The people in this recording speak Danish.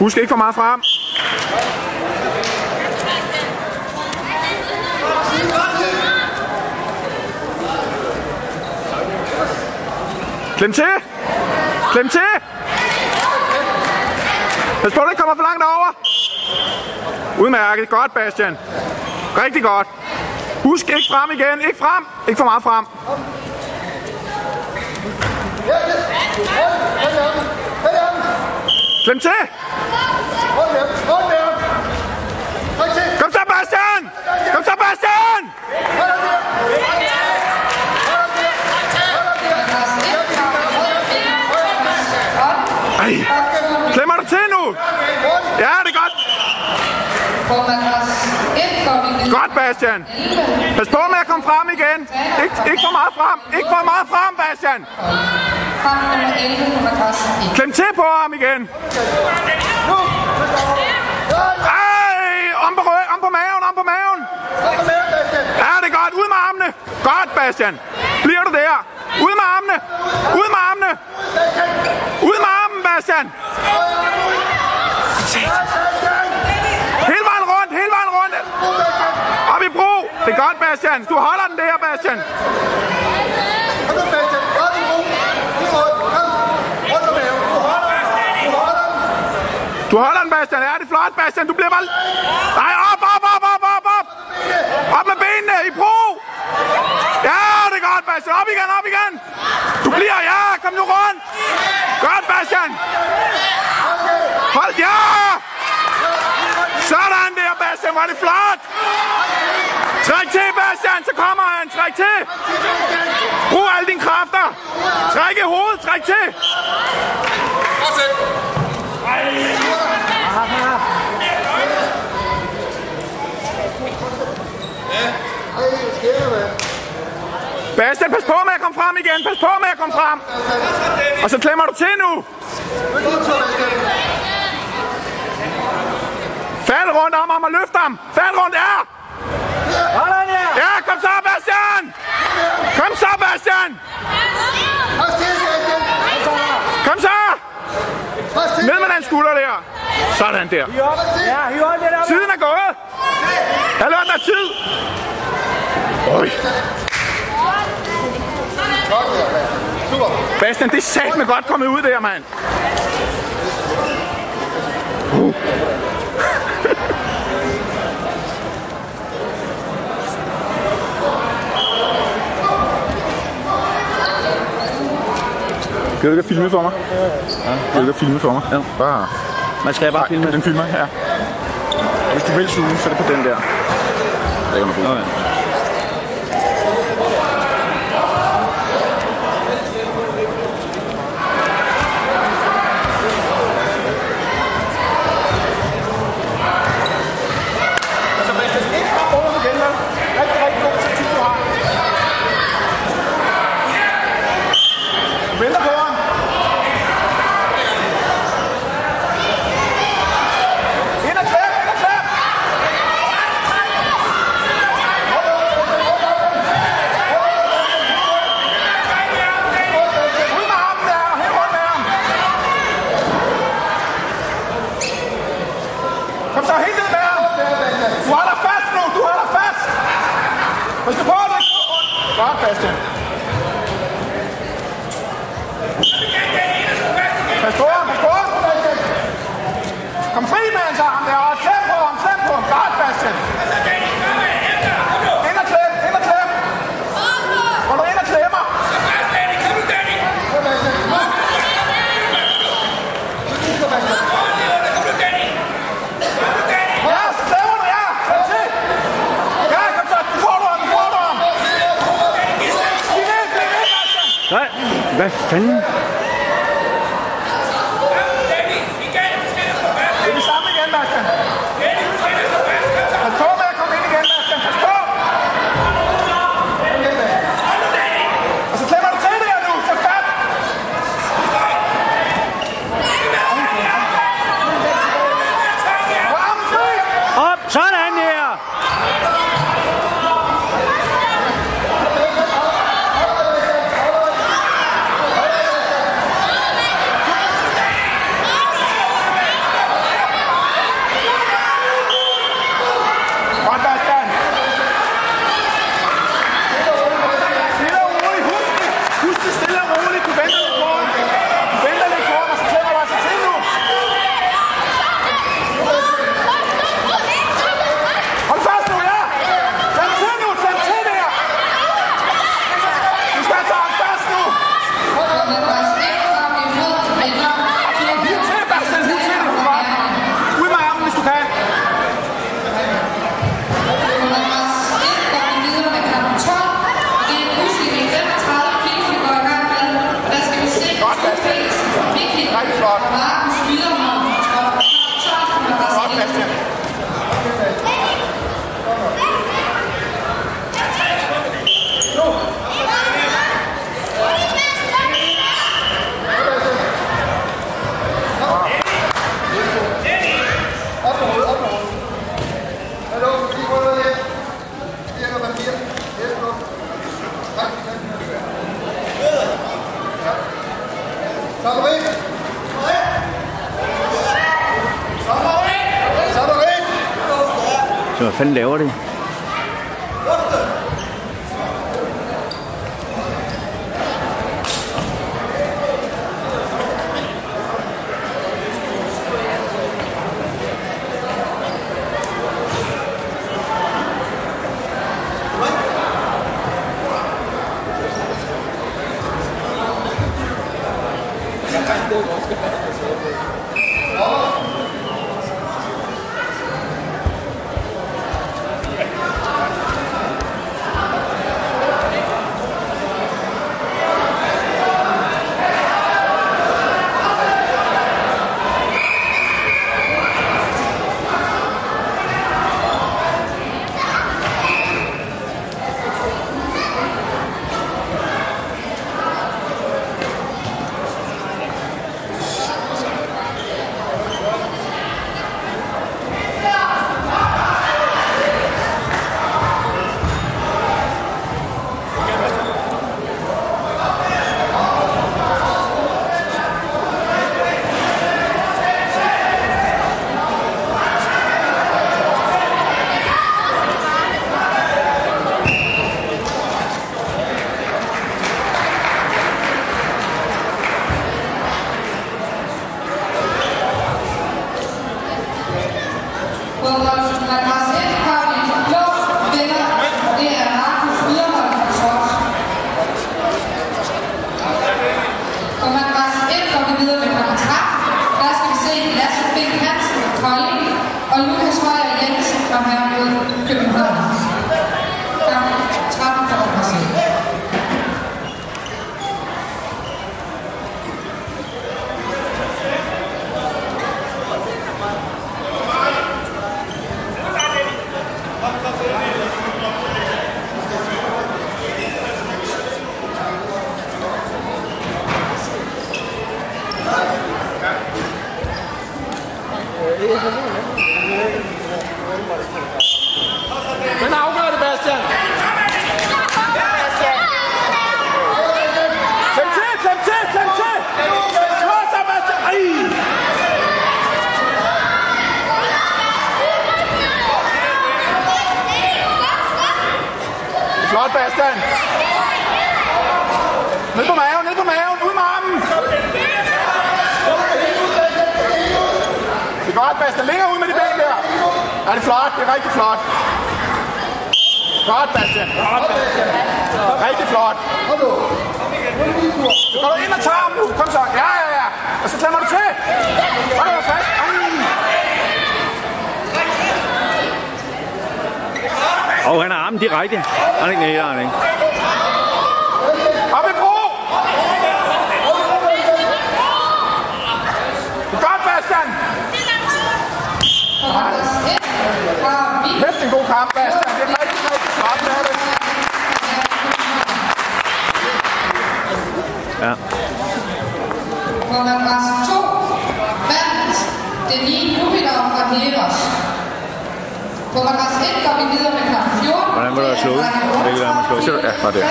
Husk ikke for meget frem. Klem til! Klem til! Pas på, at kommer for langt over. Udmærket. Godt, Bastian. Rigtig godt. Husk ikke frem igen. Ikke frem. Ikke for meget frem. Klem til! Kom så, Bastian! Kom så, Bastian! Ej, klemmer du til nu? Ja, det er godt. Godt, Bastian. Pas på med at komme frem igen. Ik ikke for meget frem. Ikke for meget frem, Bastian. Klem til på ham igen. Nu om på, rød, om på maven, om på maven. Ja, det er godt. Ud med armene. Godt, Bastian. Bliver du der? Ud med armene. Ud med armene. Ud med armen, Bastian. Hele vejen rundt, hele vejen rundt. Op i bro. Det er godt, Bastian. Du holder den der, Bastian. Du holder den, Bastian. Ja, det er flot, Bastian. Du bliver bare... Nej, op, op, op. Op med benene i bro. Ja, det er godt, Bastian. Op igen, op igen. Du bliver, ja. Kom nu rundt. Godt, Bastian. Hold, ja. Sådan der, Bastian. Var det flot. Træk til, Bastian. Så kommer han. Træk til. Brug alle dine kræfter. Træk i hovedet. Træk til. Bastian, pas på med at komme frem igen. Pas på med at komme frem. Og så klemmer du til nu. Fald rundt om ham og løft ham. Fald rundt, ja. Ja, kom så, Bastian. Kom så, Bastian. Kom så. Ned med den skulder der. Sådan der. Tiden er gået. Har der er tid. Øj. Bastian, det er sat med godt kommet ud der, mand. Uh. Kan du ikke filme for mig? Ja. Kan du ikke filme for mig? Ja. Bare. Man skal bare filme. Den filmer, ja. Hvis du vil zoome, så er det på den der. Det kan du bruge. Okay. Altså, Bastian, ikke fra over igen, vel? Rigtig, rigtig god til du har. Du venter på ham. Ind og klap, ind og klap. Ud med armen der, og helt rundt med ham. Kom så helt ned med ham. Du holder fast nu, du holder fast. Pas du på, du ikke går rundt. Godt, Bastian. Pas på ham, pas på ham frimand fri ham der, og klem på ham, klem på ham. Godt, Bastian. Ind og klem, ind og klem. Går du ind og klemmer? Ja, så fanden laver det? Og Lukas Højer Jensen fra Herlev København. Kamp 13 for madras 1. Den afgør det, Bastian. Klem til, klem til, klem til. Slå så, Bastian. Ej. Flot, Bastian. Ned på maven, ned på maven, ud med armen. Det er godt, Bastian. Længere ud med de ben der. Er det flot. Det er rigtig flot. Godt, Bastian. Godt, Bastian. Rigtig flot. Så går du ind og tager ham nu. Kom så. Ja, ja, ja. Og så klemmer du til. Så er du fast. Og han har armen direkte. Han er ikke nede, han ikke. Op i bro. Det er godt, Bastian. På madras 1 har vi Hæft en god kamp, Bastian. Det er rigtig, rigtig flot. Det er det. Ja. på madras 2 vandt Denis Jupiter fra Heros. På madras 1 går vi videre med kamp 14. Hvordan var der slået? Hvilket er man slået? Ja, var det.